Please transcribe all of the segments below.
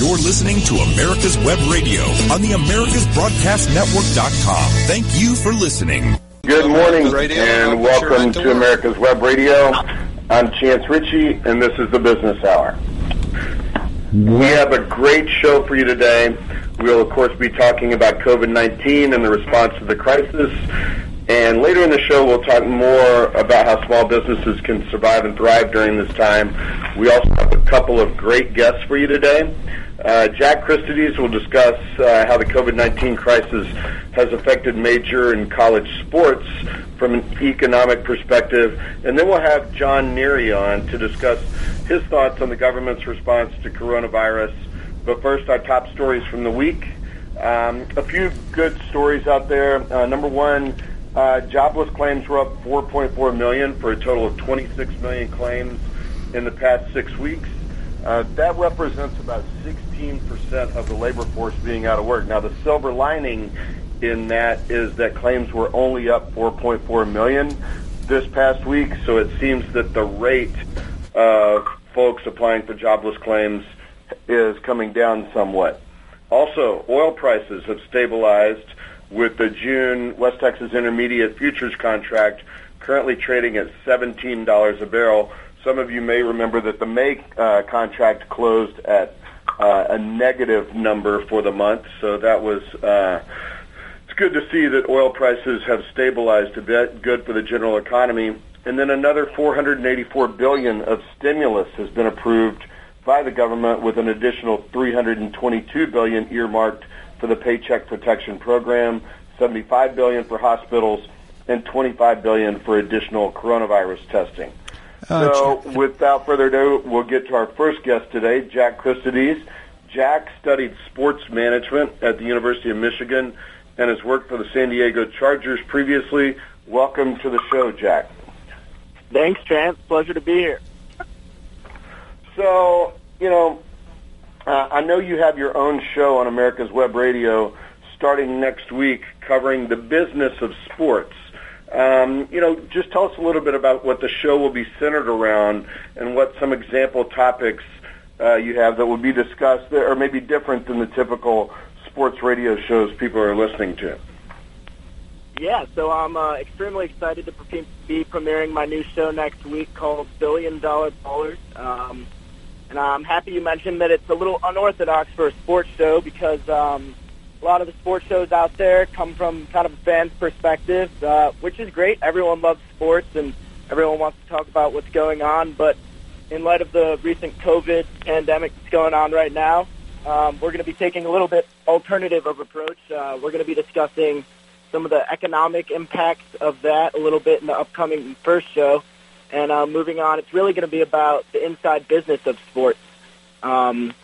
You're listening to America's Web Radio on the AmericasBroadcastNetwork.com. Thank you for listening. Good morning and welcome to America's Web Radio. I'm Chance Richie, and this is the Business Hour. We have a great show for you today. We'll, of course, be talking about COVID-19 and the response to the crisis. And later in the show, we'll talk more about how small businesses can survive and thrive during this time. We also have a couple of great guests for you today. Uh, Jack Christides will discuss uh, how the COVID-19 crisis has affected major and college sports from an economic perspective. And then we'll have John Neary on to discuss his thoughts on the government's response to coronavirus. But first, our top stories from the week. Um, a few good stories out there. Uh, number one, uh, jobless claims were up 4.4 million for a total of 26 million claims in the past six weeks. Uh, that represents about 16% of the labor force being out of work. Now, the silver lining in that is that claims were only up 4.4 million this past week, so it seems that the rate of folks applying for jobless claims is coming down somewhat. Also, oil prices have stabilized with the June West Texas Intermediate futures contract currently trading at $17 a barrel, some of you may remember that the May uh, contract closed at uh, a negative number for the month, so that was. Uh, it's good to see that oil prices have stabilized a bit. Good for the general economy. And then another 484 billion of stimulus has been approved by the government, with an additional 322 billion earmarked for the Paycheck Protection Program, 75 billion for hospitals, and 25 billion for additional coronavirus testing. Uh, so, without further ado, we'll get to our first guest today, Jack Christides. Jack studied sports management at the University of Michigan and has worked for the San Diego Chargers previously. Welcome to the show, Jack. Thanks, Trent. Pleasure to be here. So, you know, uh, I know you have your own show on America's Web Radio starting next week covering the business of sports. Um, you know, just tell us a little bit about what the show will be centered around and what some example topics uh, you have that will be discussed that are maybe different than the typical sports radio shows people are listening to. Yeah, so I'm uh, extremely excited to be premiering my new show next week called Billion Dollar Ballers. Um, and I'm happy you mentioned that it's a little unorthodox for a sports show because um, a lot of the sports shows out there come from kind of a fan's perspective, uh, which is great. Everyone loves sports and everyone wants to talk about what's going on. But in light of the recent COVID pandemic that's going on right now, um, we're going to be taking a little bit alternative of approach. Uh, we're going to be discussing some of the economic impacts of that a little bit in the upcoming first show. And uh, moving on, it's really going to be about the inside business of sports. Um,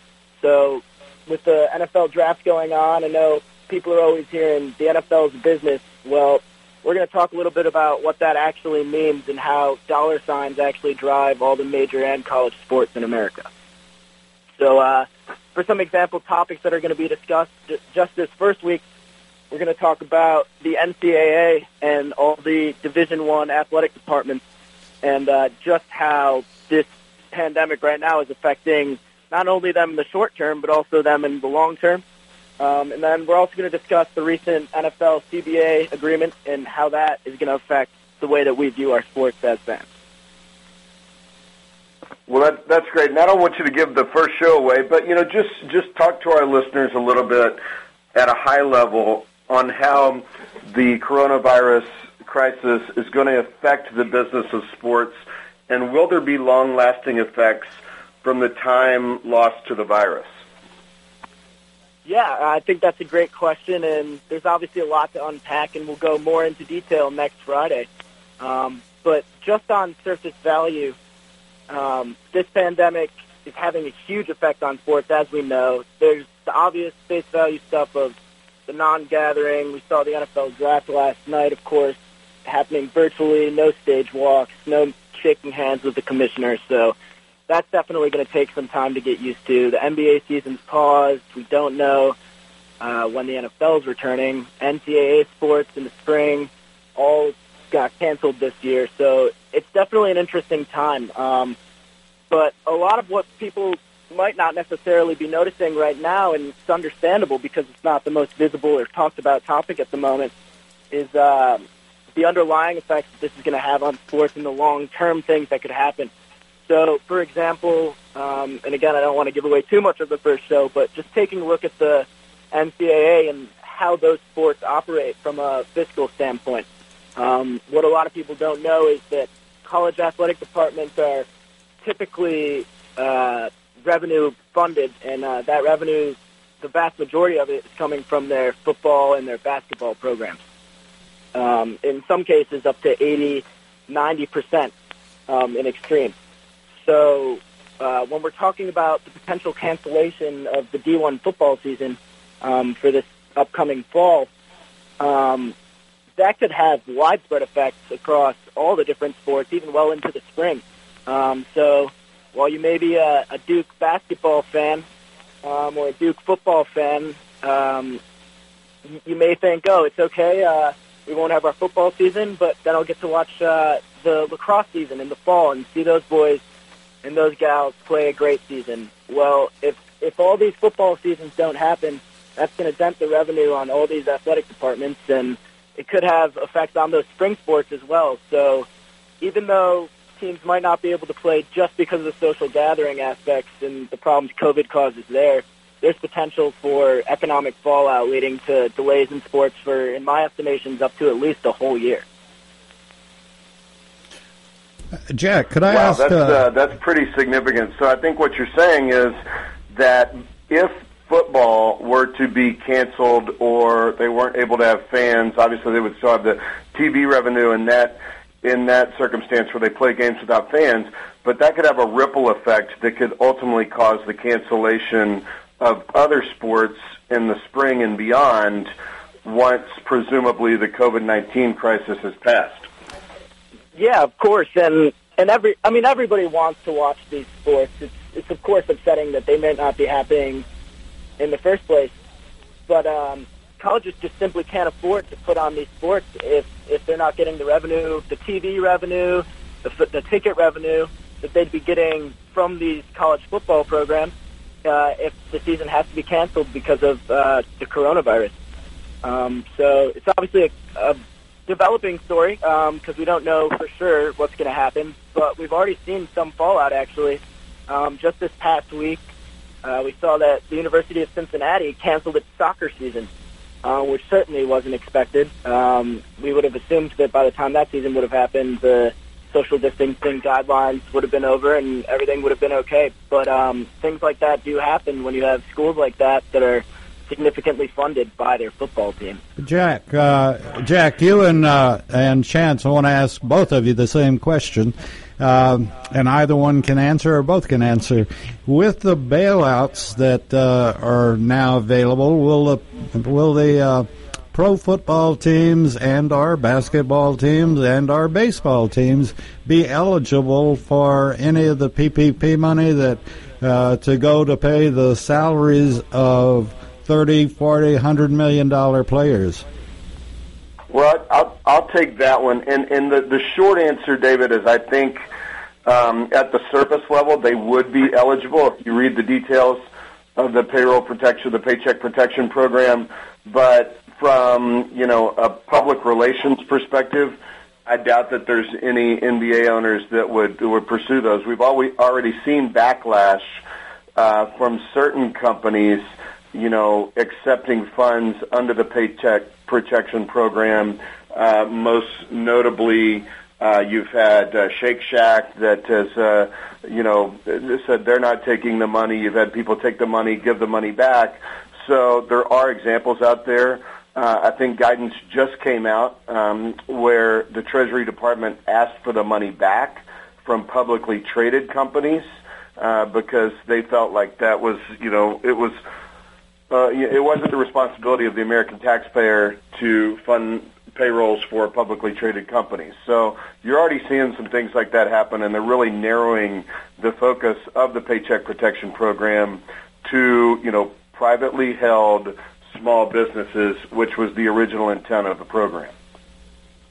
so with the NFL draft going on, I know people are always hearing the NFL's business. Well, we're going to talk a little bit about what that actually means and how dollar signs actually drive all the major and college sports in America. So, uh, for some example topics that are going to be discussed just this first week, we're going to talk about the NCAA and all the Division One athletic departments, and uh, just how this pandemic right now is affecting not only them in the short term, but also them in the long term. Um, and then we're also going to discuss the recent NFL CBA agreement and how that is going to affect the way that we view our sports as fans. Well, that, that's great. And I don't want you to give the first show away, but you know, just just talk to our listeners a little bit at a high level on how the coronavirus crisis is going to affect the business of sports, and will there be long-lasting effects from the time lost to the virus? Yeah, I think that's a great question, and there's obviously a lot to unpack, and we'll go more into detail next Friday. Um, but just on surface value, um, this pandemic is having a huge effect on sports, as we know. There's the obvious face value stuff of the non-gathering. We saw the NFL draft last night, of course, happening virtually, no stage walks, no shaking hands with the commissioner. So that's definitely going to take some time to get used to. The NBA season's paused. We don't know uh, when the NFL is returning. NCAA sports in the spring all got canceled this year, so it's definitely an interesting time. Um, but a lot of what people might not necessarily be noticing right now, and it's understandable because it's not the most visible or talked about topic at the moment, is uh, the underlying effects that this is going to have on sports and the long-term things that could happen. So, for example, um, and again, I don't want to give away too much of the first show, but just taking a look at the NCAA and how those sports operate from a fiscal standpoint. Um, what a lot of people don't know is that college athletic departments are typically uh, revenue funded, and uh, that revenue, the vast majority of it is coming from their football and their basketball programs. Um, in some cases, up to 80, 90 percent um, in extreme. So uh, when we're talking about the potential cancellation of the D1 football season um, for this upcoming fall, um, that could have widespread effects across all the different sports, even well into the spring. Um, so while you may be a, a Duke basketball fan um, or a Duke football fan, um, you may think, oh, it's okay. Uh, we won't have our football season, but then I'll get to watch uh, the lacrosse season in the fall and see those boys and those gals play a great season. Well, if if all these football seasons don't happen, that's going to dent the revenue on all these athletic departments, and it could have effects on those spring sports as well. So, even though teams might not be able to play just because of the social gathering aspects and the problems COVID causes there, there's potential for economic fallout leading to delays in sports for, in my estimations, up to at least a whole year. Jack, could I wow, ask? That's, uh, uh, that's pretty significant. So I think what you're saying is that if football were to be canceled or they weren't able to have fans, obviously they would still have the TV revenue in that in that circumstance where they play games without fans. But that could have a ripple effect that could ultimately cause the cancellation of other sports in the spring and beyond once presumably the COVID nineteen crisis has passed. Yeah, of course, and and every I mean everybody wants to watch these sports. It's it's of course upsetting that they may not be happening in the first place, but um, colleges just simply can't afford to put on these sports if if they're not getting the revenue, the TV revenue, the the ticket revenue that they'd be getting from these college football programs uh, if the season has to be canceled because of uh, the coronavirus. Um, so it's obviously a, a developing story because um, we don't know for sure what's going to happen. But we've already seen some fallout actually. Um, just this past week, uh, we saw that the University of Cincinnati canceled its soccer season, uh, which certainly wasn't expected. Um, we would have assumed that by the time that season would have happened, the social distancing guidelines would have been over and everything would have been okay. But um, things like that do happen when you have schools like that that are significantly funded by their football team. Jack, uh, Jack, you and uh, and Chance, I want to ask both of you the same question, um, and either one can answer or both can answer. With the bailouts that uh, are now available, will the will the uh, pro football teams and our basketball teams and our baseball teams be eligible for any of the PPP money that uh, to go to pay the salaries of 30, 40, 100 million dollar players? Well, I'll, I'll take that one. And, and the, the short answer, David, is I think um, at the surface level they would be eligible if you read the details of the payroll protection, the paycheck protection program. But from you know a public relations perspective, I doubt that there's any NBA owners that would would pursue those. We've always already seen backlash uh, from certain companies you know, accepting funds under the Paycheck Protection Program. Uh, most notably, uh, you've had uh, Shake Shack that has, uh, you know, said they're not taking the money. You've had people take the money, give the money back. So there are examples out there. Uh, I think guidance just came out um, where the Treasury Department asked for the money back from publicly traded companies uh, because they felt like that was, you know, it was uh, it wasn't the responsibility of the American taxpayer to fund payrolls for publicly traded companies. So you're already seeing some things like that happen, and they're really narrowing the focus of the Paycheck Protection Program to, you know, privately held small businesses, which was the original intent of the program.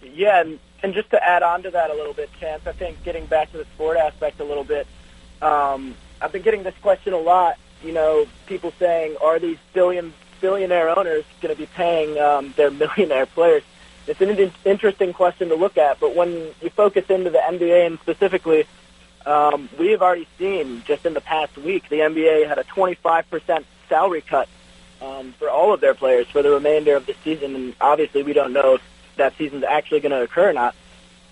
Yeah, and, and just to add on to that a little bit, Chance, I think getting back to the sport aspect a little bit, um, I've been getting this question a lot. You know, people saying, are these billion billionaire owners going to be paying um, their millionaire players? It's an in- interesting question to look at, but when you focus into the NBA and specifically, um, we have already seen just in the past week the NBA had a 25% salary cut um, for all of their players for the remainder of the season, and obviously we don't know if that season's actually going to occur or not.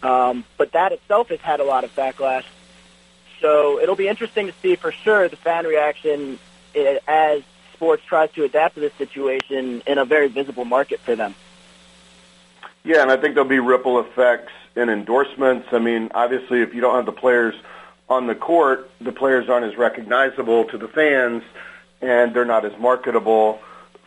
Um, but that itself has had a lot of backlash. So it'll be interesting to see for sure the fan reaction eh, as sports tries to adapt to this situation in a very visible market for them. Yeah, and I think there'll be ripple effects in endorsements. I mean, obviously, if you don't have the players on the court, the players aren't as recognizable to the fans, and they're not as marketable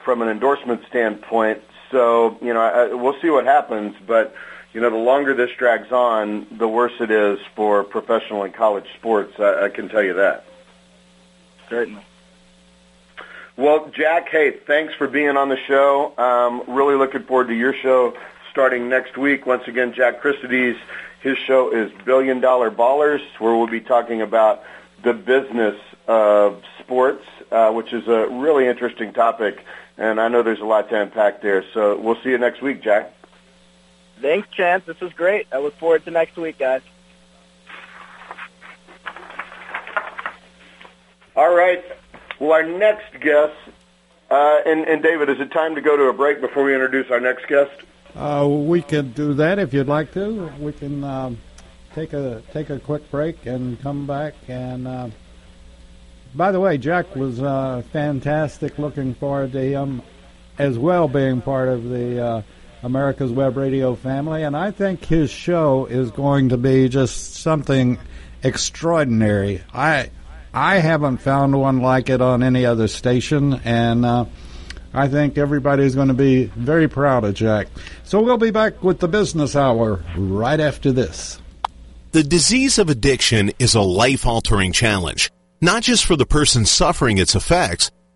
from an endorsement standpoint. So, you know, I, we'll see what happens, but you know, the longer this drags on, the worse it is for professional and college sports. I, I can tell you that. Certainly. Well, Jack, hey, thanks for being on the show. Um, really looking forward to your show starting next week. Once again, Jack Christides, his show is Billion Dollar Ballers, where we'll be talking about the business of sports, uh, which is a really interesting topic, and I know there's a lot to unpack there. So we'll see you next week, Jack. Thanks, Chance. This was great. I look forward to next week, guys. All right. Well, our next guest, uh, and, and David, is it time to go to a break before we introduce our next guest? Uh, we can do that if you'd like to. We can um, take a take a quick break and come back. And uh, by the way, Jack was uh, fantastic. Looking forward to him as well being part of the uh, America's Web Radio family, and I think his show is going to be just something extraordinary. I I haven't found one like it on any other station, and uh, I think everybody's going to be very proud of Jack. So we'll be back with the business hour right after this. The disease of addiction is a life altering challenge, not just for the person suffering its effects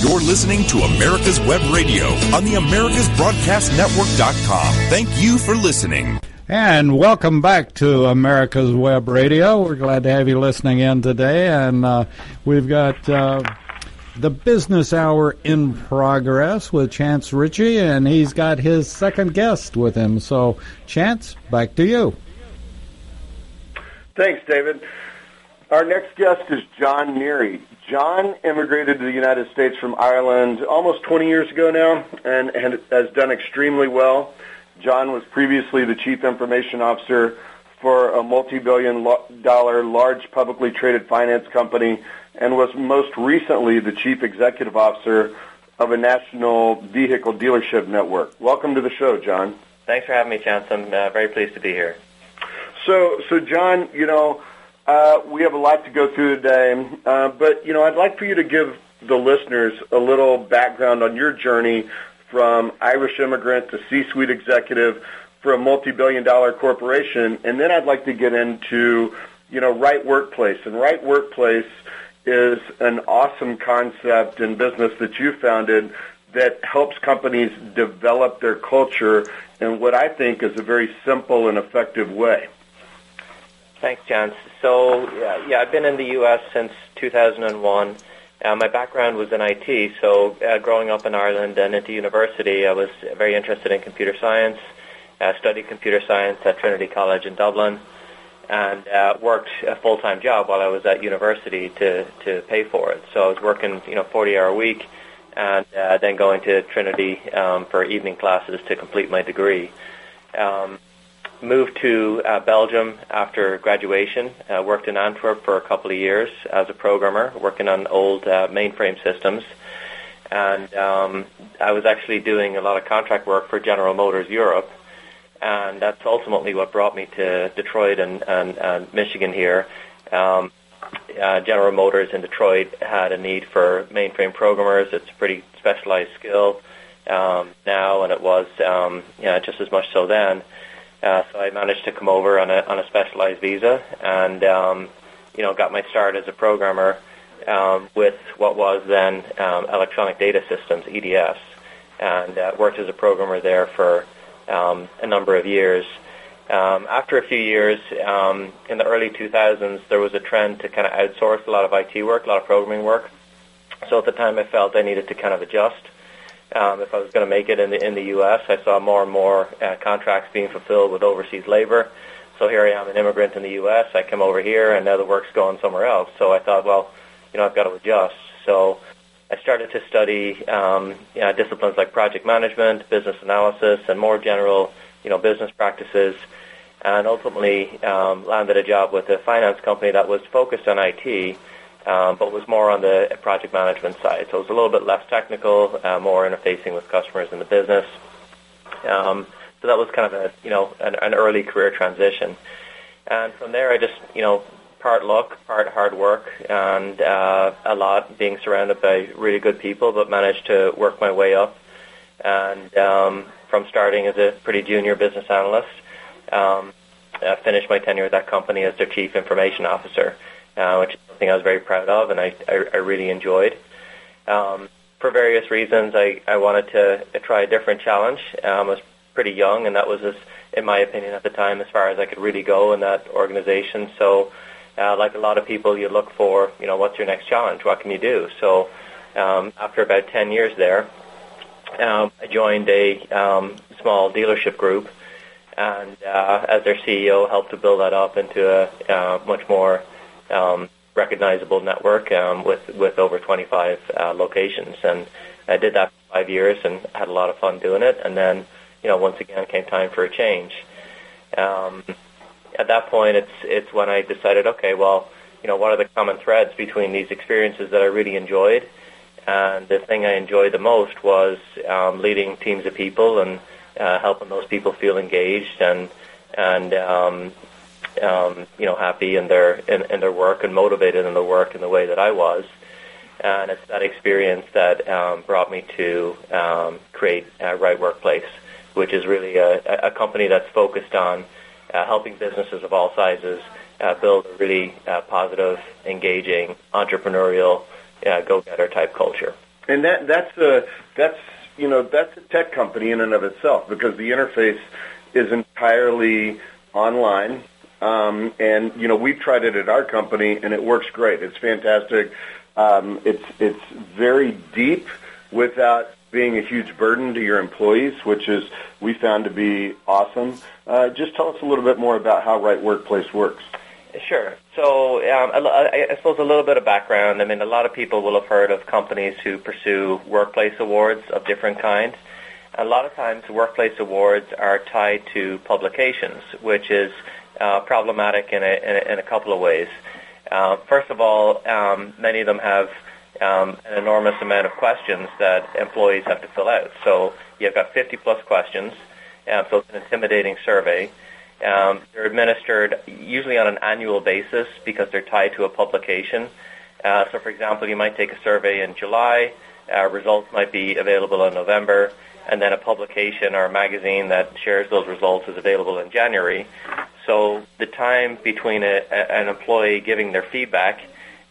You're listening to America's Web Radio on the AmericasBroadcastNetwork.com. Thank you for listening. And welcome back to America's Web Radio. We're glad to have you listening in today. And uh, we've got uh, the business hour in progress with Chance Richie, and he's got his second guest with him. So, Chance, back to you. Thanks, David. Our next guest is John Neary. John immigrated to the United States from Ireland almost 20 years ago now and, and has done extremely well. John was previously the chief information officer for a multi-billion dollar large publicly traded finance company and was most recently the chief executive officer of a national vehicle dealership network. Welcome to the show, John. Thanks for having me, Chance. I'm uh, very pleased to be here. So, so John, you know, uh, we have a lot to go through today, uh, but you know, I'd like for you to give the listeners a little background on your journey from Irish immigrant to C-suite executive for a multi-billion-dollar corporation, and then I'd like to get into you know right workplace. And right workplace is an awesome concept in business that you founded that helps companies develop their culture in what I think is a very simple and effective way. Thanks, Chance. So, yeah, yeah I've been in the U.S. since 2001. Uh, my background was in IT, so uh, growing up in Ireland and into university, I was very interested in computer science. I studied computer science at Trinity College in Dublin, and uh, worked a full-time job while I was at university to to pay for it. So I was working, you know, 40-hour a week, and uh, then going to Trinity um, for evening classes to complete my degree. Um, moved to uh, Belgium after graduation. Uh, worked in Antwerp for a couple of years as a programmer, working on old uh, mainframe systems. And um, I was actually doing a lot of contract work for General Motors Europe. And that's ultimately what brought me to Detroit and, and, and Michigan here. Um, uh, General Motors in Detroit had a need for mainframe programmers. It's a pretty specialized skill um, now, and it was um, just as much so then. Uh, so I managed to come over on a on a specialized visa, and um, you know got my start as a programmer um, with what was then um, Electronic Data Systems (EDS), and uh, worked as a programmer there for um, a number of years. Um, after a few years, um, in the early 2000s, there was a trend to kind of outsource a lot of IT work, a lot of programming work. So at the time, I felt I needed to kind of adjust um, if I was going to make it in the in the U.S. I saw more and more uh, contracts being fulfilled with overseas labor. So here I am, an immigrant in the U.S. I come over here, and now the work's going somewhere else. So I thought, well, you know, I've got to adjust. So I started to study um, you know, disciplines like project management, business analysis, and more general, you know, business practices. And ultimately um, landed a job with a finance company that was focused on IT um, but was more on the project management side. So it was a little bit less technical, uh, more interfacing with customers in the business. Um, so that was kind of a you know an, an early career transition. And from there, I just you know part luck, part hard work, and uh, a lot being surrounded by really good people, but managed to work my way up. And um, from starting as a pretty junior business analyst, um, I finished my tenure at that company as their chief information officer, uh, which is something I was very proud of and I, I, I really enjoyed. Um, for various reasons, I, I wanted to try a different challenge. Um, I was pretty young, and that was, as, in my opinion, at the time, as far as I could really go in that organization. So, uh, like a lot of people, you look for, you know, what's your next challenge? What can you do? So, um, after about 10 years there, um, I joined a um, small dealership group, and uh, as their CEO, helped to build that up into a uh, much more um, recognizable network um, with with over 25 uh, locations, and I did that for five years and had a lot of fun doing it. And then, you know, once again came time for a change. Um, at that point, it's it's when I decided, okay, well, you know, what are the common threads between these experiences that I really enjoyed? And the thing I enjoyed the most was um, leading teams of people and uh, helping those people feel engaged and and um, um, you know, happy in their in, in their work and motivated in their work in the way that I was. And it's that experience that um, brought me to um, create uh, Right Workplace, which is really a, a company that's focused on uh, helping businesses of all sizes uh, build a really uh, positive, engaging, entrepreneurial, uh, go-getter type culture. And that that's a that's you know that's a tech company in and of itself because the interface is entirely online um, and you know we've tried it at our company, and it works great. It's fantastic. Um, it's it's very deep without being a huge burden to your employees, which is we found to be awesome. Uh, just tell us a little bit more about how Right Workplace works. Sure. So um, I, I suppose a little bit of background. I mean, a lot of people will have heard of companies who pursue workplace awards of different kinds. A lot of times, workplace awards are tied to publications, which is uh, problematic in a, in a, in a couple of ways. Uh, first of all, um, many of them have um, an enormous amount of questions that employees have to fill out. So you've got 50 plus questions, um, so it's an intimidating survey. Um, they're administered usually on an annual basis because they're tied to a publication. Uh, so, for example, you might take a survey in July, uh, results might be available in November, and then a publication or a magazine that shares those results is available in January. So the time between a, a, an employee giving their feedback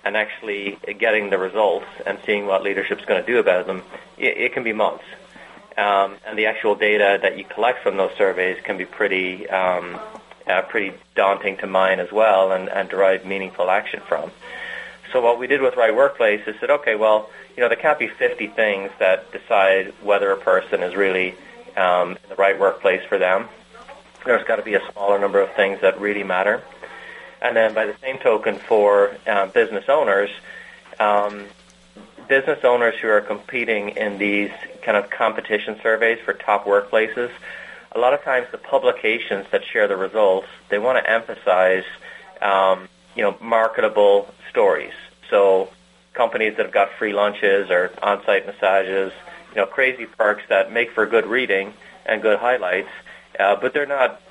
and actually getting the results and seeing what leadership's going to do about them, it, it can be months. Um, and the actual data that you collect from those surveys can be pretty um, uh, pretty daunting to mine as well and, and derive meaningful action from. So what we did with Right Workplace is said, okay, well, you know, there can't be 50 things that decide whether a person is really um, the right workplace for them. There's got to be a smaller number of things that really matter. And then by the same token, for uh, business owners, um, business owners who are competing in these kind of competition surveys for top workplaces, a lot of times the publications that share the results, they want to emphasize, um, you know, marketable stories. So companies that have got free lunches or on-site massages, you know, crazy perks that make for good reading and good highlights, uh, but they're not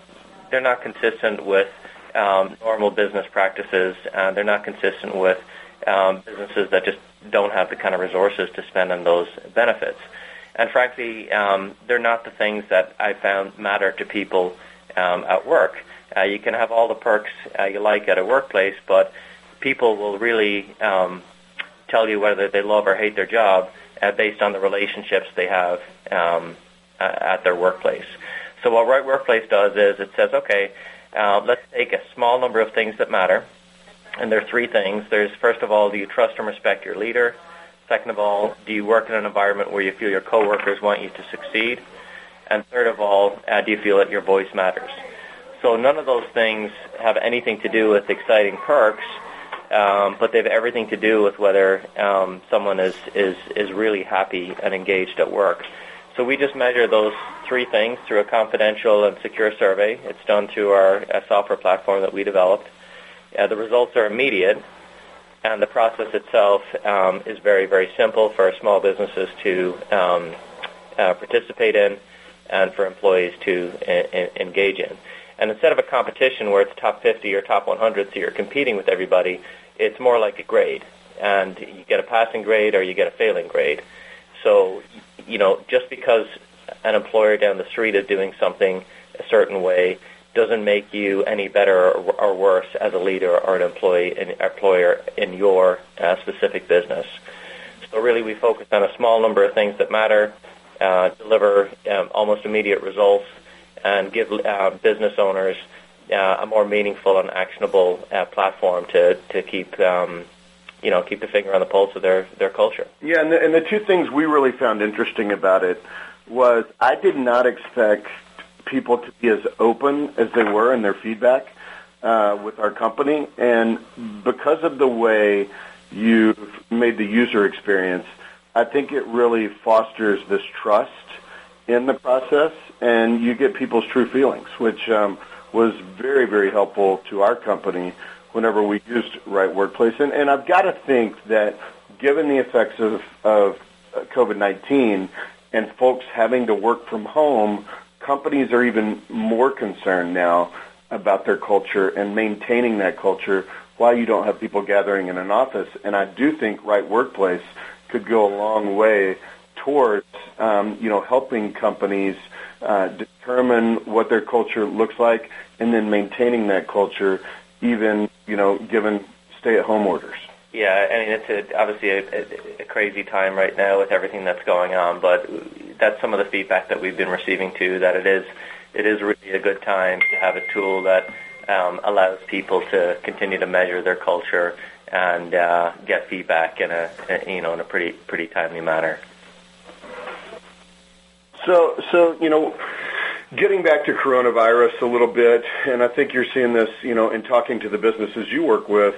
they're not consistent with um, normal business practices, and they're not consistent with um, businesses that just don't have the kind of resources to spend on those benefits. And frankly, um, they're not the things that I found matter to people um, at work. Uh, you can have all the perks uh, you like at a workplace, but people will really um, tell you whether they love or hate their job uh, based on the relationships they have um, at their workplace. So what Right Workplace does is it says, okay, uh, let's take a small number of things that matter, and there are three things. There's first of all, do you trust and respect your leader? Second of all, do you work in an environment where you feel your coworkers want you to succeed? And third of all, uh, do you feel that your voice matters? So none of those things have anything to do with exciting perks, um, but they have everything to do with whether um, someone is, is, is really happy and engaged at work. So we just measure those three things through a confidential and secure survey. It's done through our software platform that we developed. Uh, the results are immediate, and the process itself um, is very, very simple for small businesses to um, uh, participate in and for employees to uh, engage in. And instead of a competition where it's top 50 or top 100, so you're competing with everybody, it's more like a grade. And you get a passing grade or you get a failing grade. So, you know, just because an employer down the street is doing something a certain way doesn't make you any better or, or worse as a leader or an employee an employer in your uh, specific business. So really, we focus on a small number of things that matter, uh, deliver um, almost immediate results, and give uh, business owners uh, a more meaningful and actionable uh, platform to to keep. Um, you know, keep the finger on the pulse of their, their culture. Yeah, and the, and the two things we really found interesting about it was I did not expect people to be as open as they were in their feedback uh, with our company. And because of the way you've made the user experience, I think it really fosters this trust in the process, and you get people's true feelings, which um, was very, very helpful to our company whenever we used Right Workplace. And, and I've got to think that given the effects of, of COVID-19 and folks having to work from home, companies are even more concerned now about their culture and maintaining that culture while you don't have people gathering in an office. And I do think Right Workplace could go a long way towards, um, you know, helping companies uh, determine what their culture looks like and then maintaining that culture even, you know, given stay-at-home orders. Yeah, I mean it's a, obviously a, a, crazy time right now with everything that's going on, but that's some of the feedback that we've been receiving too. That it is it is really a good time to have a tool that um, allows people to continue to measure their culture and uh, get feedback in a, you know in a pretty pretty timely manner. So so you know. Getting back to coronavirus a little bit, and I think you're seeing this, you know, in talking to the businesses you work with.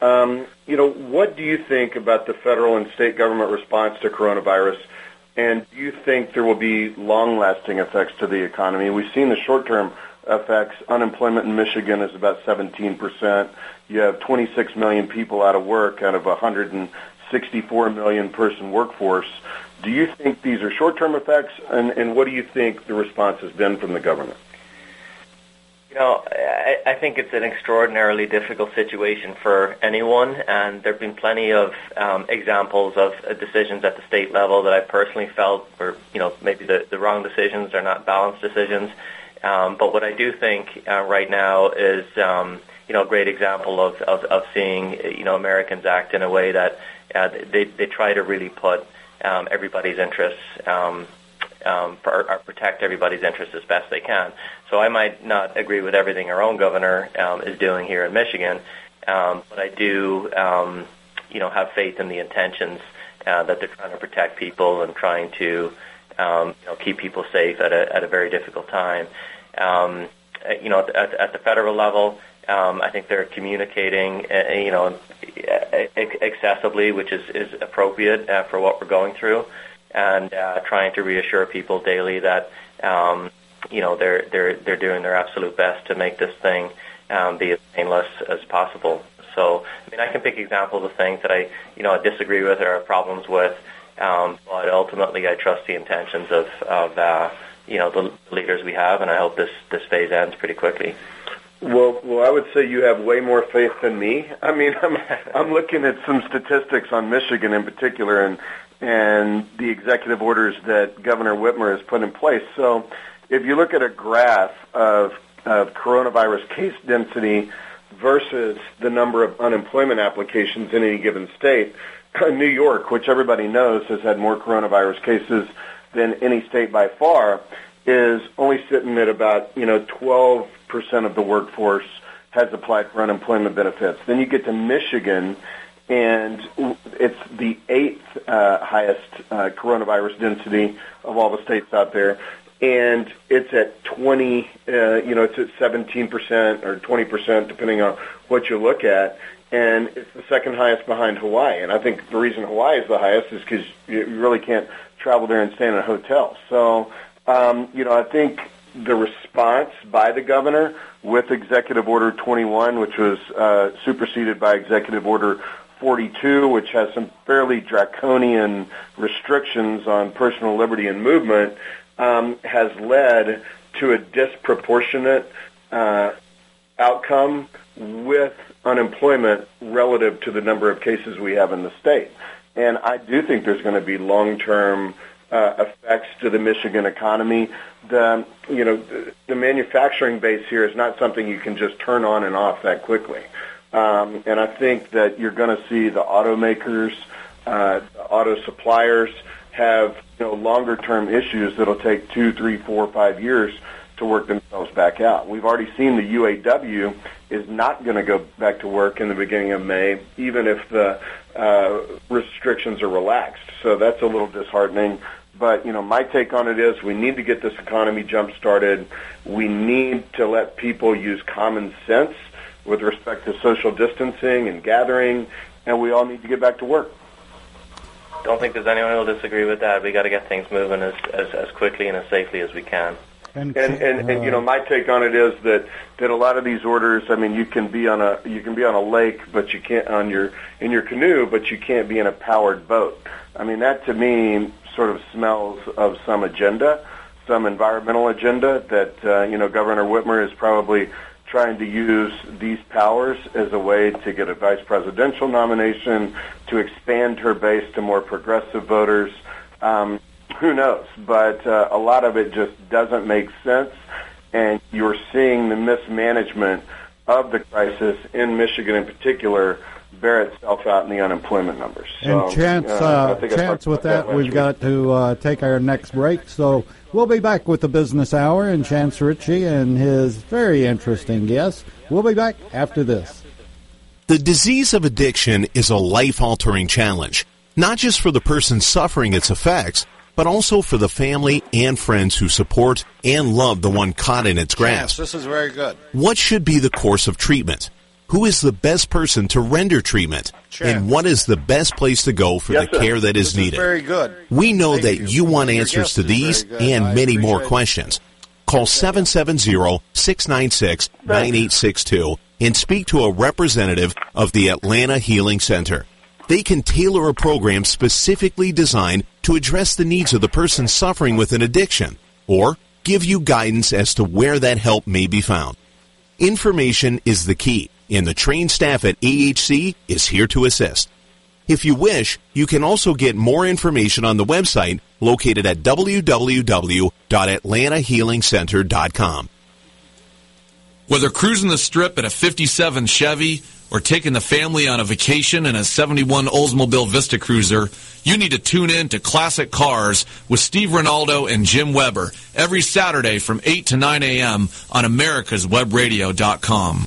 Um, you know, what do you think about the federal and state government response to coronavirus? And do you think there will be long-lasting effects to the economy? We've seen the short-term effects. Unemployment in Michigan is about 17%. You have 26 million people out of work out of a 164 million person workforce. Do you think these are short-term effects? And, and what do you think the response has been from the government? You know, I, I think it's an extraordinarily difficult situation for anyone, and there have been plenty of um, examples of uh, decisions at the state level that I personally felt were, you know, maybe the, the wrong decisions or not balanced decisions. Um, but what I do think uh, right now is um, you know, a great example of, of, of seeing, you know, Americans act in a way that uh, they, they try to really put um, everybody's interests um, um, or, or protect everybody's interests as best they can. So I might not agree with everything our own governor um, is doing here in Michigan, um, but I do, um, you know, have faith in the intentions uh, that they're trying to protect people and trying to, um, you know, keep people safe at a at a very difficult time. Um, uh, you know, at, at the federal level, um, I think they're communicating, uh, you know, accessibly, which is is appropriate uh, for what we're going through and uh, trying to reassure people daily that um, you know they're they're they're doing their absolute best to make this thing um, be as painless as possible. So I mean I can pick examples of things that I you know I disagree with or have problems with, um, but ultimately I trust the intentions of of uh, you know the leaders we have, and I hope this this phase ends pretty quickly. Well, well, I would say you have way more faith than me. I mean, I'm I'm looking at some statistics on Michigan in particular, and and the executive orders that Governor Whitmer has put in place. So if you look at a graph of, of coronavirus case density versus the number of unemployment applications in any given state, New York, which everybody knows has had more coronavirus cases than any state by far, is only sitting at about, you know, 12% of the workforce has applied for unemployment benefits. Then you get to Michigan, and it's the eighth uh, highest uh, coronavirus density of all the states out there, and it's at 20, uh, you know, it's at 17 percent or 20 percent, depending on what you look at, and it's the second highest behind Hawaii. And I think the reason Hawaii is the highest is because you really can't travel there and stay in a hotel. So, um, you know, I think the response by the governor with Executive Order 21, which was uh, superseded by Executive Order 42, which has some fairly draconian restrictions on personal liberty and movement, um, has led to a disproportionate uh, outcome with unemployment relative to the number of cases we have in the state. And I do think there's going to be long-term uh, effects to the Michigan economy. The you know the, the manufacturing base here is not something you can just turn on and off that quickly. Um, and I think that you're going to see the automakers, uh, auto suppliers have you know longer term issues that'll take two, three, four, five years to work themselves back out. We've already seen the UAW is not going to go back to work in the beginning of May, even if the uh, restrictions are relaxed. So that's a little disheartening. But you know, my take on it is we need to get this economy jump started. We need to let people use common sense with respect to social distancing and gathering, and we all need to get back to work. Don't think there's anyone who'll disagree with that. We got to get things moving as, as, as quickly and as safely as we can. And and, and, and you know uh, my take on it is that that a lot of these orders I mean you can be on a you can be on a lake but you can't on your in your canoe but you can't be in a powered boat. I mean that to me sort of smells of some agenda, some environmental agenda that uh, you know Governor Whitmer is probably trying to use these powers as a way to get a vice presidential nomination, to expand her base to more progressive voters. Um, who knows? But uh, a lot of it just doesn't make sense, and you're seeing the mismanagement of the crisis in Michigan in particular bear itself out in the unemployment numbers. So, and chance, uh, uh, chance with that, that we've week. got to uh, take our next break. So we'll be back with the Business Hour and Chance Richie and his very interesting guest. We'll be back after this. The disease of addiction is a life-altering challenge, not just for the person suffering its effects, but also for the family and friends who support and love the one caught in its grasp. Yes, this is very good. What should be the course of treatment? Who is the best person to render treatment sure. and what is the best place to go for yes, the care that is this needed. Is very good. We know Thank that you, you want answers to these and I many more questions. Call 770-696-9862 and speak to a representative of the Atlanta Healing Center. They can tailor a program specifically designed to address the needs of the person suffering with an addiction or give you guidance as to where that help may be found. Information is the key and the trained staff at AHC is here to assist. If you wish, you can also get more information on the website located at www.atlantahealingcenter.com. Whether cruising the strip in a 57 Chevy or taking the family on a vacation in a 71 Oldsmobile Vista Cruiser, you need to tune in to Classic Cars with Steve Ronaldo and Jim Weber every Saturday from 8 to 9 a.m. on americaswebradio.com.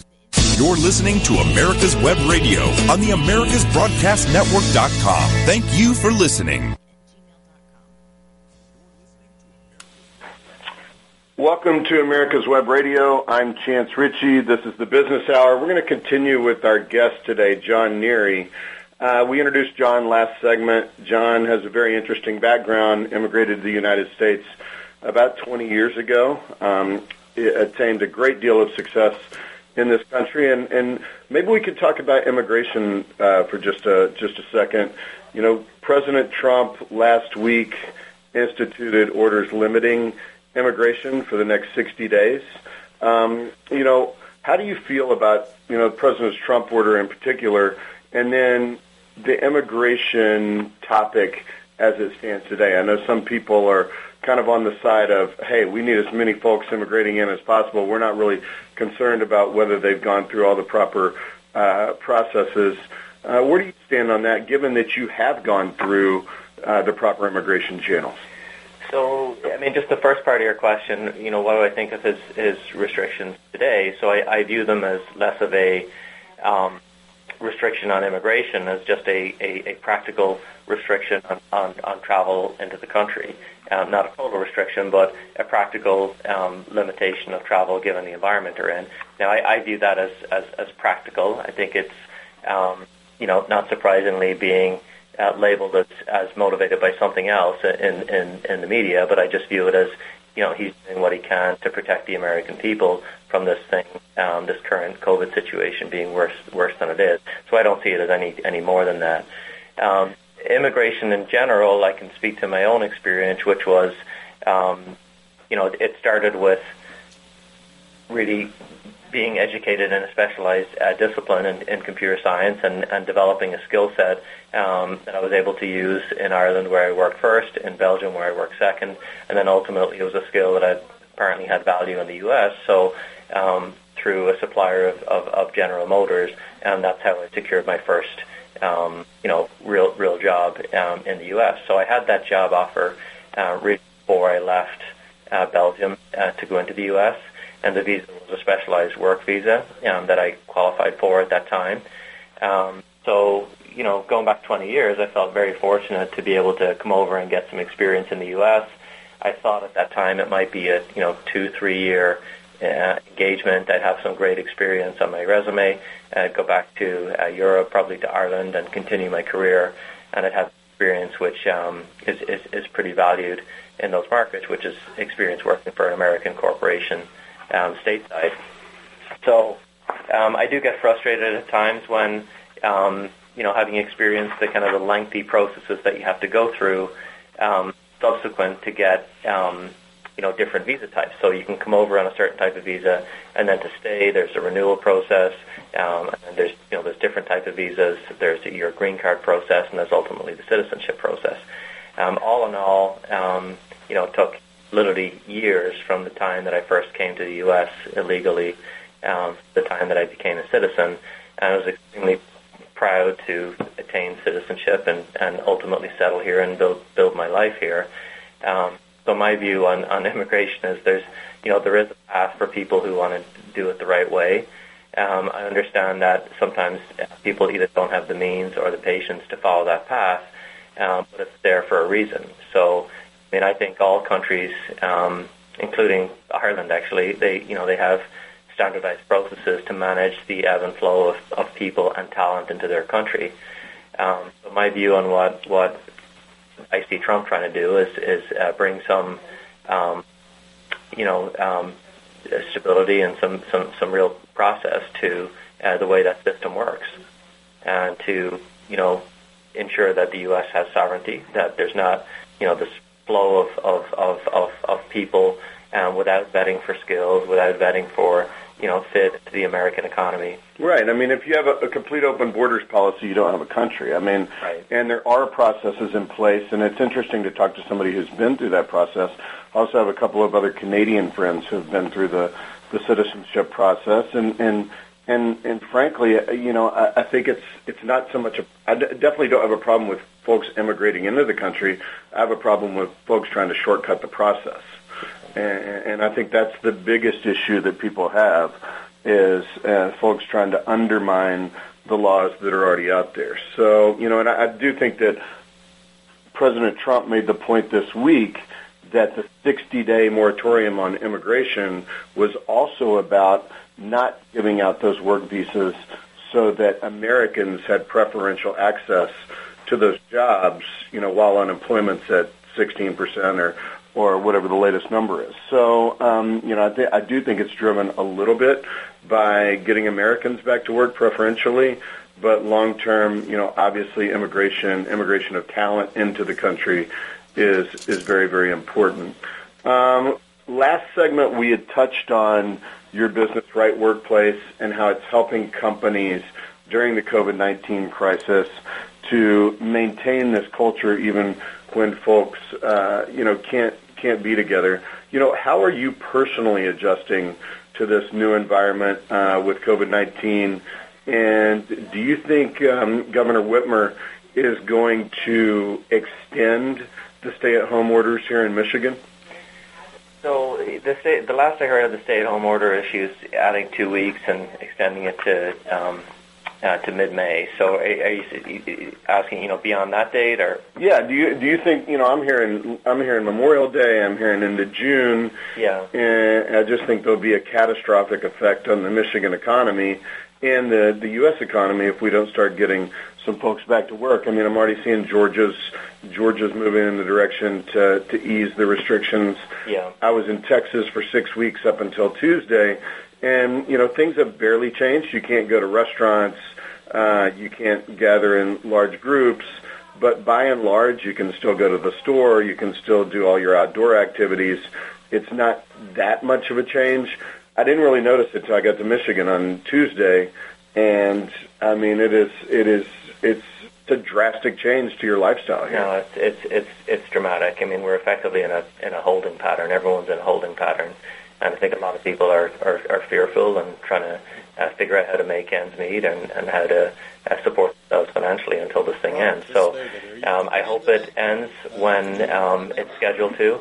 You're listening to America's Web Radio on the AmericasBroadcastNetwork.com. Thank you for listening. Welcome to America's Web Radio. I'm Chance Richie. This is the Business Hour. We're going to continue with our guest today, John Neary. Uh, we introduced John last segment. John has a very interesting background, immigrated to the United States about 20 years ago, um, attained a great deal of success in this country, and and maybe we could talk about immigration uh, for just a just a second. You know, President Trump last week instituted orders limiting immigration for the next 60 days. Um, you know, how do you feel about you know President Trump order in particular, and then the immigration topic as it stands today? I know some people are kind of on the side of, hey, we need as many folks immigrating in as possible. We're not really concerned about whether they've gone through all the proper uh, processes. Uh, where do you stand on that, given that you have gone through uh, the proper immigration channels? So, I mean, just the first part of your question, you know, what do I think of his, his restrictions today? So I, I view them as less of a um, restriction on immigration as just a, a, a practical restriction on, on, on travel into the country um, not a total restriction, but a practical um, limitation of travel given the environment they're in. Now, I, I view that as, as, as practical. I think it's, um, you know, not surprisingly being uh, labeled as, as motivated by something else in, in, in the media, but I just view it as, you know, he's doing what he can to protect the American people from this thing, um, this current COVID situation being worse worse than it is. So I don't see it as any any more than that. Um, immigration in general, I can speak to my own experience, which was, um, you know, it started with really being educated in a specialized uh, discipline in, in computer science and, and developing a skill set um, that I was able to use in Ireland where I worked first, in Belgium where I worked second, and then ultimately it was a skill that I apparently had value in the U.S. So um, through a supplier of, of, of General Motors, and that's how I secured my first um, you know, real real job um, in the U.S. So I had that job offer uh, right before I left uh, Belgium uh, to go into the U.S. And the visa was a specialized work visa um, that I qualified for at that time. Um, so you know, going back 20 years, I felt very fortunate to be able to come over and get some experience in the U.S. I thought at that time it might be a you know two three year uh, engagement. I'd have some great experience on my resume. I'd go back to uh, Europe, probably to Ireland, and continue my career. And I'd have experience which um, is, is, is pretty valued in those markets, which is experience working for an American corporation um, stateside. So um, I do get frustrated at times when, um, you know, having experienced the kind of the lengthy processes that you have to go through um, subsequent to get um, you know different visa types. So you can come over on a certain type of visa, and then to stay, there's a renewal process. Um, and there's you know there's different types of visas. There's your green card process, and there's ultimately the citizenship process. Um, all in all, um, you know, it took literally years from the time that I first came to the U.S. illegally, um, the time that I became a citizen, and I was extremely proud to attain citizenship and, and ultimately settle here and build build my life here. Um, so my view on, on immigration is there's, you know, there is a path for people who want to do it the right way. Um, I understand that sometimes people either don't have the means or the patience to follow that path, um, but it's there for a reason. So, I mean, I think all countries, um, including Ireland, actually, they, you know, they have standardized processes to manage the ebb and flow of, of people and talent into their country. Um, my view on what what I see Trump trying to do is is uh, bring some, um, you know, um, stability and some some some real process to uh, the way that system works, and to you know ensure that the U.S. has sovereignty, that there's not you know this flow of of of of, of people um, without vetting for skills, without vetting for you know fit to the American economy. Right. I mean, if you have a, a complete open borders policy, you don't have a country. I mean, right. and there are processes in place, and it's interesting to talk to somebody who's been through that process. I also have a couple of other Canadian friends who've been through the the citizenship process, and and and and frankly, uh, you know, I, I think it's it's not so much. A, I d- definitely don't have a problem with folks immigrating into the country. I have a problem with folks trying to shortcut the process, and, and I think that's the biggest issue that people have is uh, folks trying to undermine the laws that are already out there. So, you know, and I, I do think that President Trump made the point this week that the 60-day moratorium on immigration was also about not giving out those work visas so that Americans had preferential access to those jobs, you know, while unemployment's at 16% or or whatever the latest number is. So, um, you know, I, th- I do think it's driven a little bit by getting Americans back to work preferentially, but long term, you know, obviously immigration, immigration of talent into the country is is very very important. Um, last segment we had touched on your business Right Workplace and how it's helping companies during the COVID-19 crisis to maintain this culture even when folks uh, you know can't can't be together. You know, how are you personally adjusting to this new environment uh, with COVID-19? And do you think um, Governor Whitmer is going to extend the stay-at-home orders here in Michigan? So the state, the last I heard of the stay-at-home order issues, adding two weeks and extending it to um, uh, to mid-May. So are, are you asking, you know, beyond that date, or? Yeah. Do you do you think you know? I'm hearing I'm hearing Memorial Day. I'm hearing into June. Yeah. And I just think there'll be a catastrophic effect on the Michigan economy and the the U.S. economy if we don't start getting some folks back to work. I mean, I'm already seeing Georgia's Georgia's moving in the direction to to ease the restrictions. Yeah. I was in Texas for six weeks up until Tuesday, and you know things have barely changed. You can't go to restaurants, uh, you can't gather in large groups, but by and large, you can still go to the store. You can still do all your outdoor activities. It's not that much of a change. I didn't really notice it till I got to Michigan on Tuesday, and I mean it is it is it's a drastic change to your lifestyle here. No, it's it's it's it's dramatic. I mean, we're effectively in a in a holding pattern. Everyone's in a holding pattern, and I think a lot of people are are, are fearful and trying to uh, figure out how to make ends meet and and how to uh, support themselves financially until this thing ends. So, um, I hope it ends when um, it's scheduled to,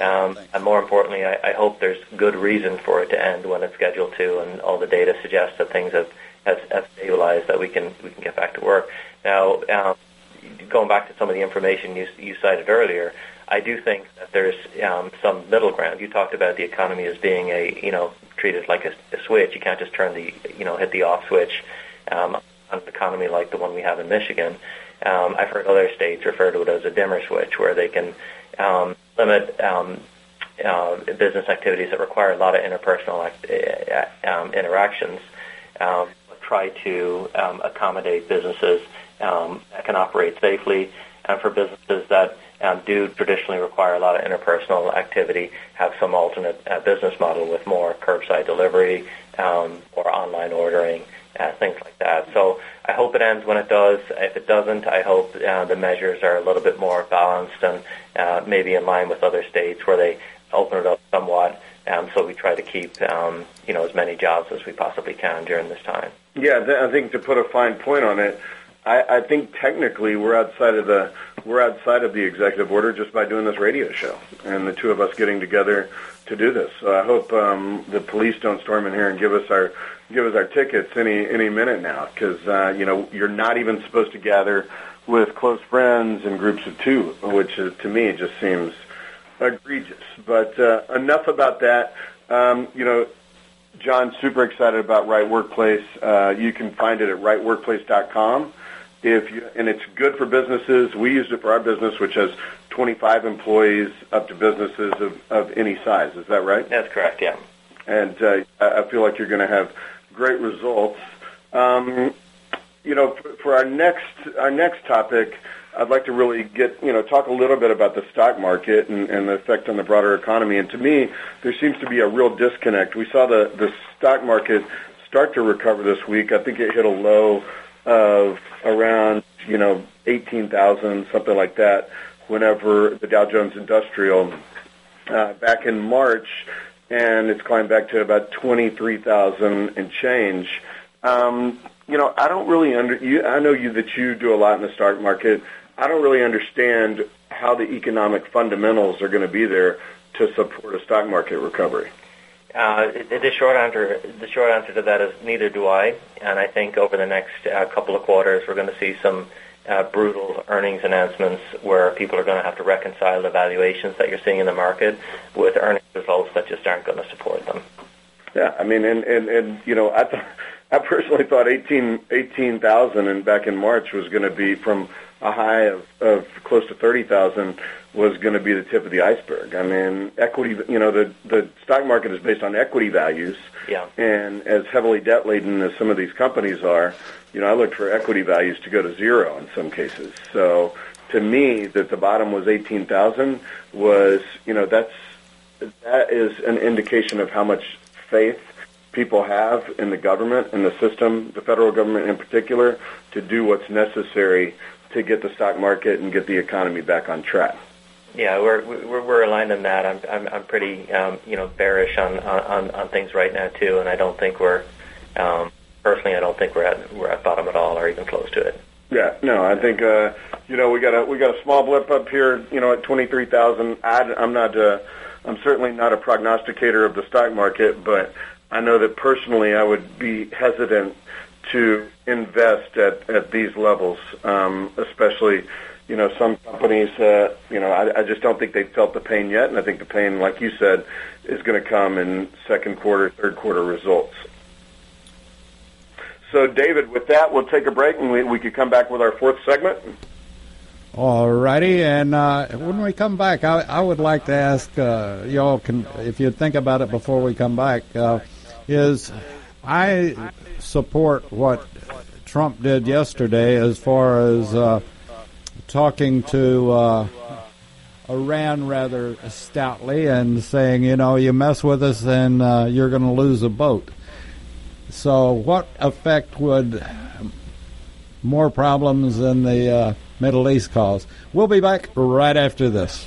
um, and more importantly, I, I hope there's good reason for it to end when it's scheduled to, and all the data suggests that things have have, have stabilized, that we can we can get back to work. Now, um, going back to some of the information you, you cited earlier, I do think that there's um, some middle ground. You talked about the economy as being a, you know, treated like a, a switch. You can't just turn the, you know, hit the off switch um, on an economy like the one we have in Michigan. Um, I've heard other states refer to it as a dimmer switch, where they can um, limit um, uh, business activities that require a lot of interpersonal act, uh, um, interactions, um, try to um, accommodate businesses um, that can operate safely, and for businesses that um, do traditionally require a lot of interpersonal activity, have some alternate uh, business model with more curbside delivery um, or online ordering, uh, things like that. So I hope it ends when it does. If it doesn't, I hope uh, the measures are a little bit more balanced and uh, maybe in line with other states where they open it up somewhat. Um, so we try to keep um, you know as many jobs as we possibly can during this time. Yeah, I think to put a fine point on it, I, I think technically we're outside of the we're outside of the executive order just by doing this radio show and the two of us getting together to do this. So I hope um, the police don't storm in here and give us our give us our tickets any any minute now because uh, you know you're not even supposed to gather with close friends in groups of two, which is to me just seems egregious. But uh, enough about that. Um, you know, John, super excited about Right Workplace. Uh, you can find it at rightworkplace.com. If you, and it's good for businesses. We used it for our business, which has 25 employees up to businesses of, of any size. Is that right? That's correct. Yeah. And uh, I feel like you're going to have great results. Um, you know, for, for our next our next topic, I'd like to really get you know talk a little bit about the stock market and, and the effect on the broader economy. And to me, there seems to be a real disconnect. We saw the the stock market start to recover this week. I think it hit a low of around you know eighteen thousand something like that. Whenever the Dow Jones Industrial uh, back in March, and it's climbed back to about twenty three thousand and change. Um, you know, I don't really under. You, I know you that you do a lot in the stock market. I don't really understand how the economic fundamentals are going to be there to support a stock market recovery. Uh, the short answer, the short answer to that is neither do I. And I think over the next uh, couple of quarters, we're going to see some uh, brutal earnings announcements where people are going to have to reconcile the valuations that you're seeing in the market with earnings results that just aren't going to support them. Yeah, I mean, and and, and you know, I th- I personally thought 18 18,000 and back in March was going to be from a high of, of close to 30,000 was going to be the tip of the iceberg. I mean, equity, you know, the the stock market is based on equity values. Yeah. And as heavily debt laden as some of these companies are, you know, I looked for equity values to go to zero in some cases. So to me, that the bottom was 18,000 was, you know, that's that is an indication of how much faith people have in the government and the system, the federal government in particular, to do what's necessary to get the stock market and get the economy back on track. Yeah, we're we're, we're aligned on that. I'm I'm, I'm pretty um, you know bearish on, on on things right now too, and I don't think we're um, personally I don't think we're at we're at bottom at all or even close to it. Yeah, no, I think uh, you know we got a we got a small blip up here, you know, at twenty three thousand. I'm not uh, I'm certainly not a prognosticator of the stock market, but I know that personally I would be hesitant to invest at, at these levels, um, especially, you know, some companies, uh, you know, I, I just don't think they've felt the pain yet, and I think the pain, like you said, is going to come in second quarter, third quarter results. So, David, with that, we'll take a break, and we, we could come back with our fourth segment. All righty, and uh, when we come back, I, I would like to ask uh, y'all, can, if you think about it before we come back, uh, is I support what Trump did yesterday as far as uh, talking to uh, Iran rather stoutly and saying, you know, you mess with us and uh, you're going to lose a boat. So, what effect would more problems in the uh, Middle East cause? We'll be back right after this.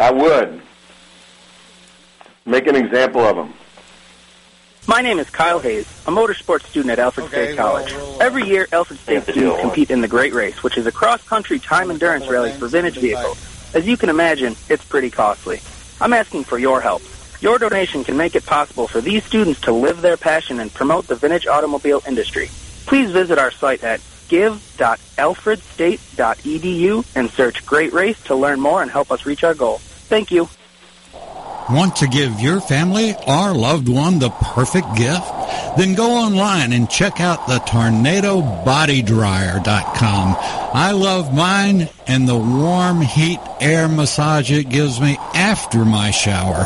I would. Make an example of them. My name is Kyle Hayes, a motorsports student at Alfred okay, State College. Well, we'll, Every year, Alfred State students compete in the Great Race, which is a cross-country time endurance rally for vintage vehicles. As you can imagine, it's pretty costly. I'm asking for your help. Your donation can make it possible for these students to live their passion and promote the vintage automobile industry. Please visit our site at give.alfredstate.edu and search Great Race to learn more and help us reach our goal. Thank you. Want to give your family or loved one the perfect gift? Then go online and check out the tornadobodydryer.com. I love mine and the warm heat air massage it gives me after my shower.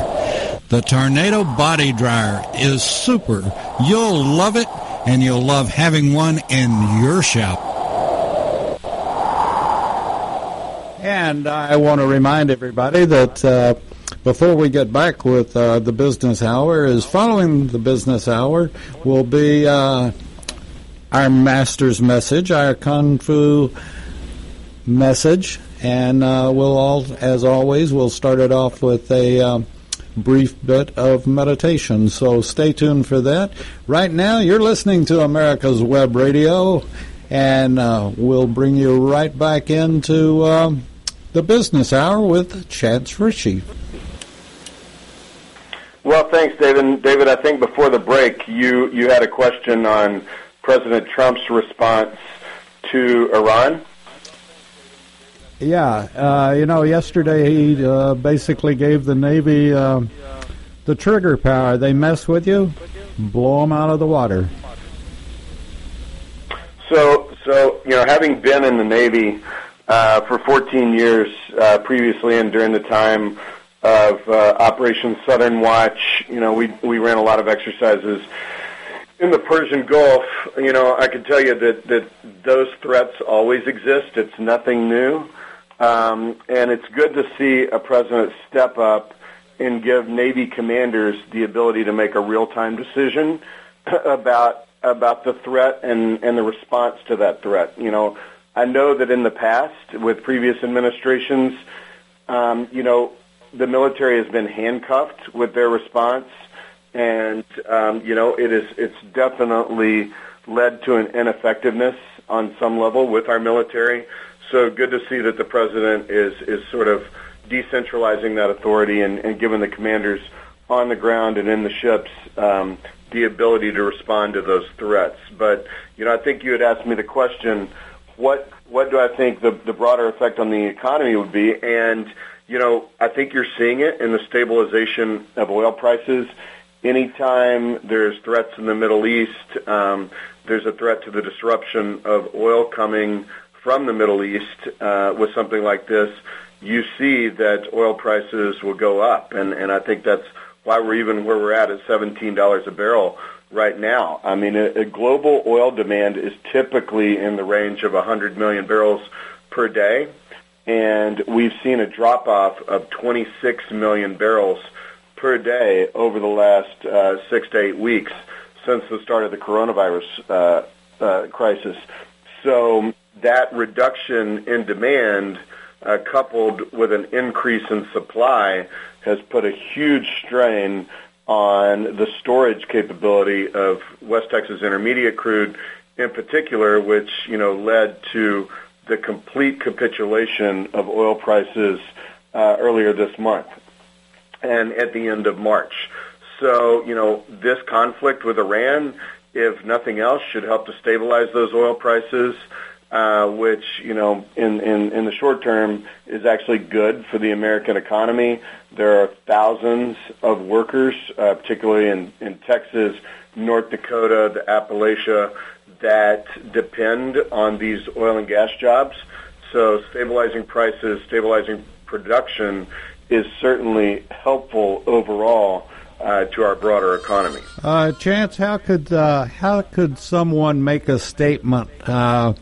The Tornado Body Dryer is super. You'll love it and you'll love having one in your shower. And I want to remind everybody that uh, before we get back with uh, the business hour, is following the business hour will be uh, our master's message, our kung fu message, and uh, we'll all, as always, we'll start it off with a um, brief bit of meditation. So stay tuned for that. Right now, you're listening to America's Web Radio, and uh, we'll bring you right back into. Um, the Business Hour with Chance Richie. Well, thanks, David. David, I think before the break, you you had a question on President Trump's response to Iran. Yeah, uh, you know, yesterday he uh, basically gave the Navy uh, the trigger power. They mess with you, blow them out of the water. So, so you know, having been in the Navy uh, for 14 years uh, previously, and during the time of uh, Operation Southern Watch, you know, we we ran a lot of exercises in the Persian Gulf. You know, I can tell you that that those threats always exist. It's nothing new. Um, and it's good to see a president step up and give Navy commanders the ability to make a real-time decision about about the threat and, and the response to that threat. You know, I know that in the past with previous administrations, um, you know, the military has been handcuffed with their response, and um, you know, it is it's definitely led to an ineffectiveness on some level with our military. So good to see that the president is is sort of decentralizing that authority and, and giving the commanders on the ground and in the ships um, the ability to respond to those threats. But you know, I think you had asked me the question, what what do I think the the broader effect on the economy would be? And you know, I think you're seeing it in the stabilization of oil prices. Anytime there's threats in the Middle East, um, there's a threat to the disruption of oil coming from the Middle East uh, with something like this, you see that oil prices will go up, and and I think that's why we're even where we're at at seventeen dollars a barrel right now. I mean, a, a global oil demand is typically in the range of 100 million barrels per day, and we've seen a drop off of 26 million barrels per day over the last uh, six to eight weeks since the start of the coronavirus uh, uh, crisis. So that reduction in demand, uh, coupled with an increase in supply, has put a huge strain on the storage capability of West Texas Intermediate crude, in particular, which you know led to the complete capitulation of oil prices uh, earlier this month and at the end of March. So you know this conflict with Iran, if nothing else, should help to stabilize those oil prices uh, which you know in, in in the short term is actually good for the American economy. There are thousands of workers, uh, particularly in in Texas, North Dakota, the Appalachia, that depend on these oil and gas jobs. So stabilizing prices, stabilizing production is certainly helpful overall. Uh, to our broader economy. Uh, Chance, how could uh, how could someone make a statement uh,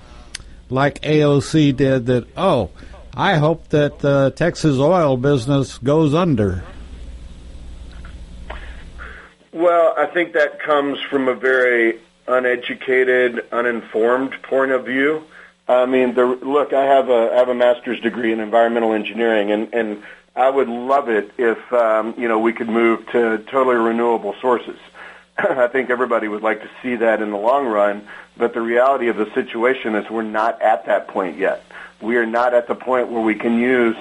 like AOC did that, oh, I hope that the Texas oil business goes under? Well, I think that comes from a very uneducated, uninformed point of view. I mean, the, look, I have a I have a master's degree in environmental engineering, and and I would love it if um, you know we could move to totally renewable sources. I think everybody would like to see that in the long run, but the reality of the situation is we're not at that point yet. We are not at the point where we can use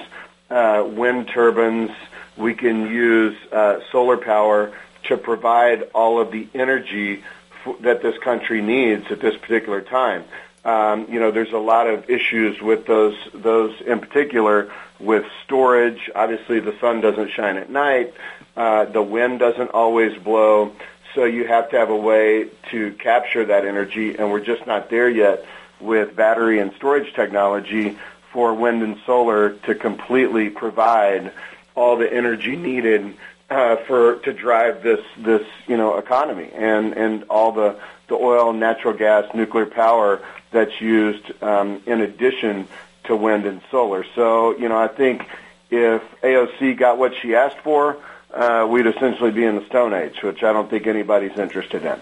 uh, wind turbines, we can use uh, solar power to provide all of the energy f- that this country needs at this particular time. Um, you know, there's a lot of issues with those those in particular with storage. Obviously, the sun doesn't shine at night. Uh, the wind doesn't always blow. So you have to have a way to capture that energy, and we're just not there yet with battery and storage technology for wind and solar to completely provide all the energy needed uh, for to drive this this you know economy and and all the the oil, natural gas, nuclear power that's used um, in addition to wind and solar. So you know I think if AOC got what she asked for, uh, we'd essentially be in the Stone Age, which I don't think anybody's interested in.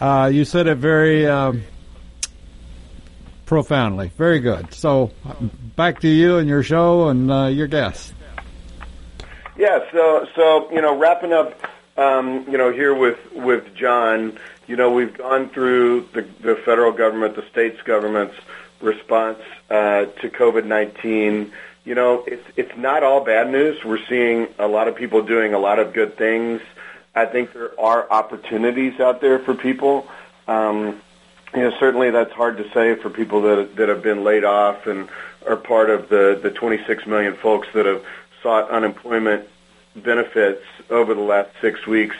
Uh, you said it very um, profoundly. Very good. So, back to you and your show and uh, your guests. Yeah. So, so you know, wrapping up, um, you know, here with with John, you know, we've gone through the, the federal government, the states' government's response uh, to COVID nineteen you know, it's it's not all bad news. We're seeing a lot of people doing a lot of good things. I think there are opportunities out there for people. Um, you know, certainly that's hard to say for people that that have been laid off and are part of the the 26 million folks that have sought unemployment benefits over the last six weeks.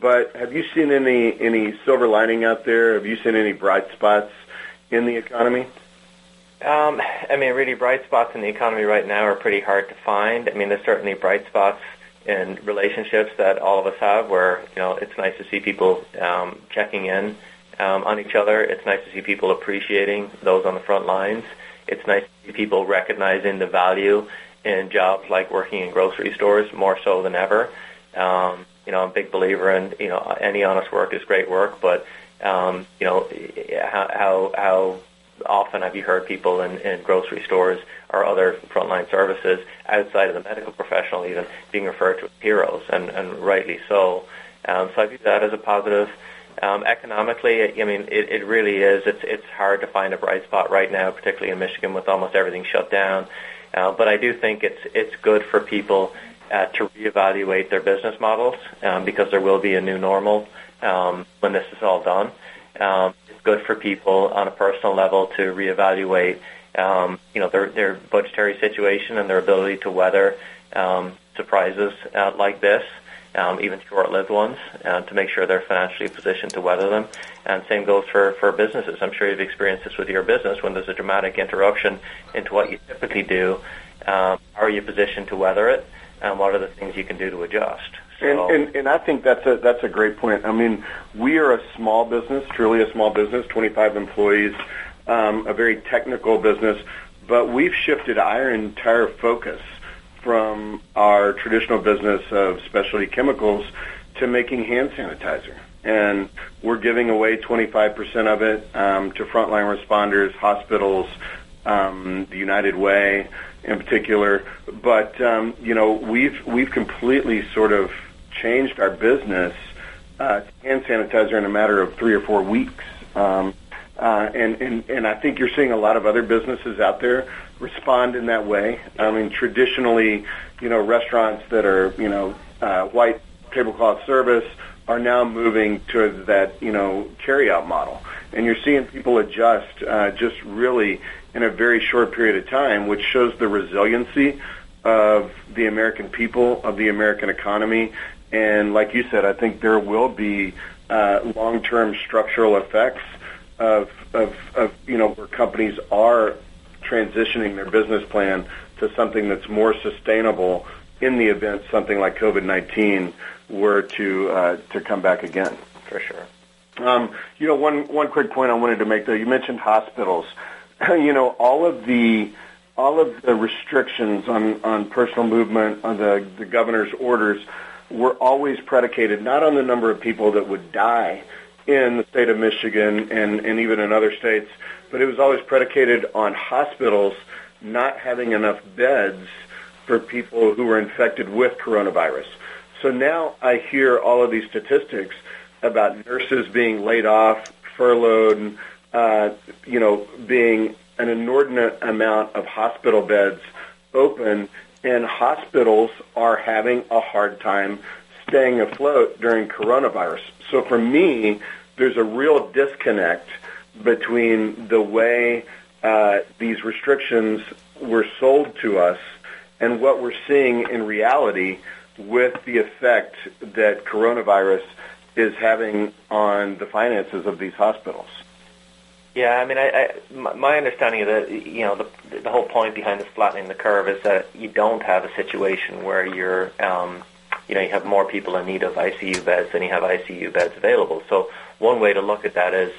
But have you seen any any silver lining out there? Have you seen any bright spots in the economy? Um, I mean, really, bright spots in the economy right now are pretty hard to find. I mean, there's certainly bright spots in relationships that all of us have, where you know it's nice to see people um, checking in um, on each other. It's nice to see people appreciating those on the front lines. It's nice to see people recognizing the value in jobs like working in grocery stores more so than ever. Um, you know, I'm a big believer in you know any honest work is great work, but um, you know how how how often have you heard people in, in grocery stores or other frontline services outside of the medical professional even being referred to as heroes, and, and rightly so. Um, so I view that as a positive. Um, economically, I mean, it, it really is. It's it's hard to find a bright spot right now, particularly in Michigan with almost everything shut down. Uh, but I do think it's it's good for people uh, to reevaluate their business models um, because there will be a new normal um, when this is all done. Um, good for people on a personal level to reevaluate, um, you know, their their budgetary situation and their ability to weather um, surprises uh, like this um, even short-lived ones, uh, to make sure they're financially positioned to weather them. And same goes for, for businesses. I'm sure you've experienced this with your business when there's a dramatic interruption into what you typically do. Um, how are you positioned to weather it? And what are the things you can do to adjust? So, and, and, and I think that's a that's a great point. I mean, we are a small business, truly a small business, 25 employees, um, a very technical business, but we've shifted our entire focus from our traditional business of specialty chemicals to making hand sanitizer. And we're giving away 25% of it um, to frontline responders, hospitals, um, the United Way in particular. But um, you know, we've we've completely sort of changed our business uh, hand sanitizer in a matter of three or four weeks. Um, uh, and, and, and I think you're seeing a lot of other businesses out there respond in that way. I mean, traditionally, you know, restaurants that are, you know, uh, white tablecloth service are now moving to that, you know, carryout model. And you're seeing people adjust uh, just really in a very short period of time, which shows the resiliency of the American people, of the American economy. And like you said, I think there will be uh, long-term structural effects of, of, of, you know, where companies are transitioning their business plan to something that's more sustainable in the event something like COVID-19 were to uh, to come back again. For sure. Um, you know, one one quick point I wanted to make though. You mentioned hospitals. you know, all of the all of the restrictions on on personal movement, on the the governor's orders, were always predicated not on the number of people that would die in the state of Michigan and and even in other states, but it was always predicated on hospitals not having enough beds for people who were infected with coronavirus. So now I hear all of these statistics about nurses being laid off, furloughed, uh, you know, being an inordinate amount of hospital beds open, and hospitals are having a hard time staying afloat during coronavirus. So for me, there's a real disconnect between the way uh, these restrictions were sold to us and what we're seeing in reality with the effect that coronavirus is having on the finances of these hospitals. Yeah, I mean, I, I, my understanding of the, you know, the, the whole point behind this flattening the curve is that you don't have a situation where you're, um, you know, you have more people in need of ICU beds than you have ICU beds available. So one way to look at that is,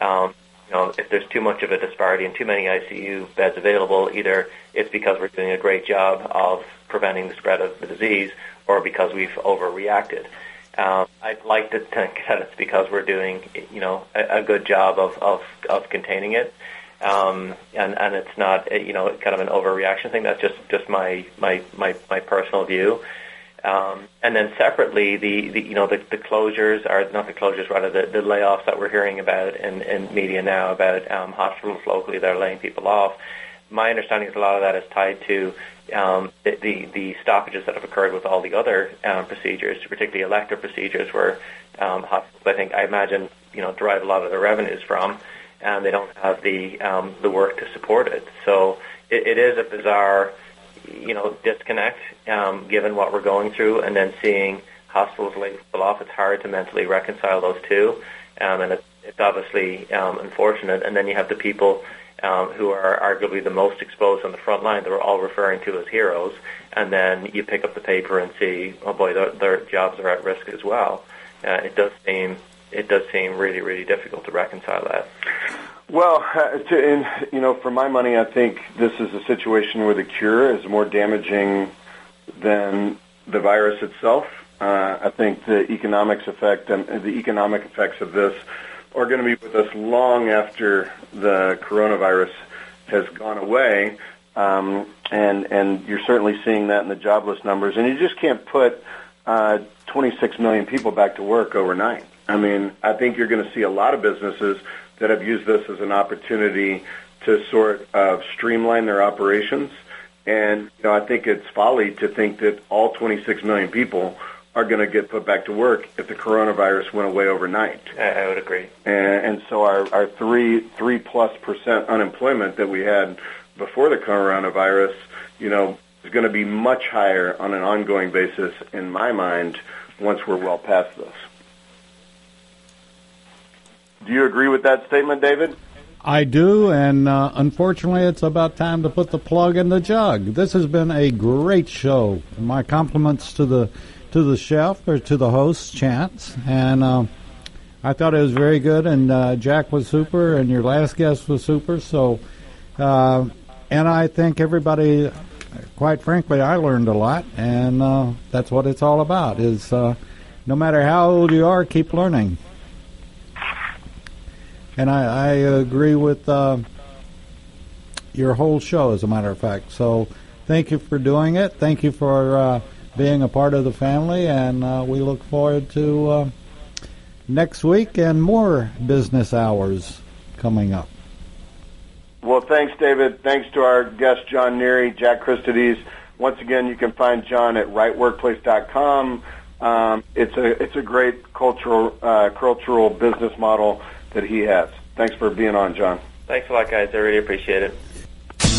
um, you know, if there's too much of a disparity and too many ICU beds available, either it's because we're doing a great job of preventing the spread of the disease, or because we've overreacted. Um, I'd like to think that it's because we're doing, you know, a, a good job of, of, of containing it, um, and and it's not, you know, kind of an overreaction thing. That's just just my my my, my personal view. Um, and then separately, the, the you know the, the closures are not the closures, rather the, the layoffs that we're hearing about in, in media now about um, hospitals locally that are laying people off. my understanding is a lot of that is tied to um, the, the, the stoppages that have occurred with all the other um, procedures, particularly elective procedures, where um, hospitals, I think, I imagine, you know, derive a lot of their revenues from, and they don't have the um, the work to support it. So it, it is a bizarre, you know, disconnect um, given what we're going through, and then seeing hospitals lay people off. It's hard to mentally reconcile those two, um, and it's, it's obviously um, unfortunate. And then you have the people um, who are arguably the most exposed on the front line that we're all referring to as heroes, and then you pick up the paper and see, oh boy, their, their jobs are at risk as well. Uh, it does seem it does seem really really difficult to reconcile that. Well, uh, to, you know, for my money, I think this is a situation where the cure is more damaging than the virus itself. Uh, I think the economics effect and the economic effects of this are going to be with us long after the coronavirus has gone away. Um, and and you're certainly seeing that in the jobless numbers. And you just can't put uh, 26 million people back to work overnight. I mean, I think you're going to see a lot of businesses that have used this as an opportunity to sort of streamline their operations. And you know, I think it's folly to think that all 26 million people are going to get put back to work if the coronavirus went away overnight. I, would agree. And, and so our, our three three plus percent unemployment that we had before the coronavirus, you know, is going to be much higher on an ongoing basis in my mind once we're well past this. Do you agree with that statement, David? I do, and uh, unfortunately, it's about time to put the plug in the jug. This has been a great show. My compliments to the to the chef or to the host, Chance, and uh, I thought it was very good. And uh, Jack was super, and your last guest was super. So, uh, and I think everybody, quite frankly, I learned a lot, and uh, that's what it's all about. Is uh, no matter how old you are, keep learning. And I, I agree with uh, your whole show, as a matter of fact. So, thank you for doing it. Thank you for being a part of the family, and uh, we look forward to uh, next week and more business hours coming up. Well, thanks, David. Thanks to our guest, John Neary, Jack Christodes. Once again, you can find John at rightworkplace.com. Um, it's a it's a great cultural uh, cultural business model that he has. Thanks for being on, John. Thanks a lot, guys. I really appreciate it.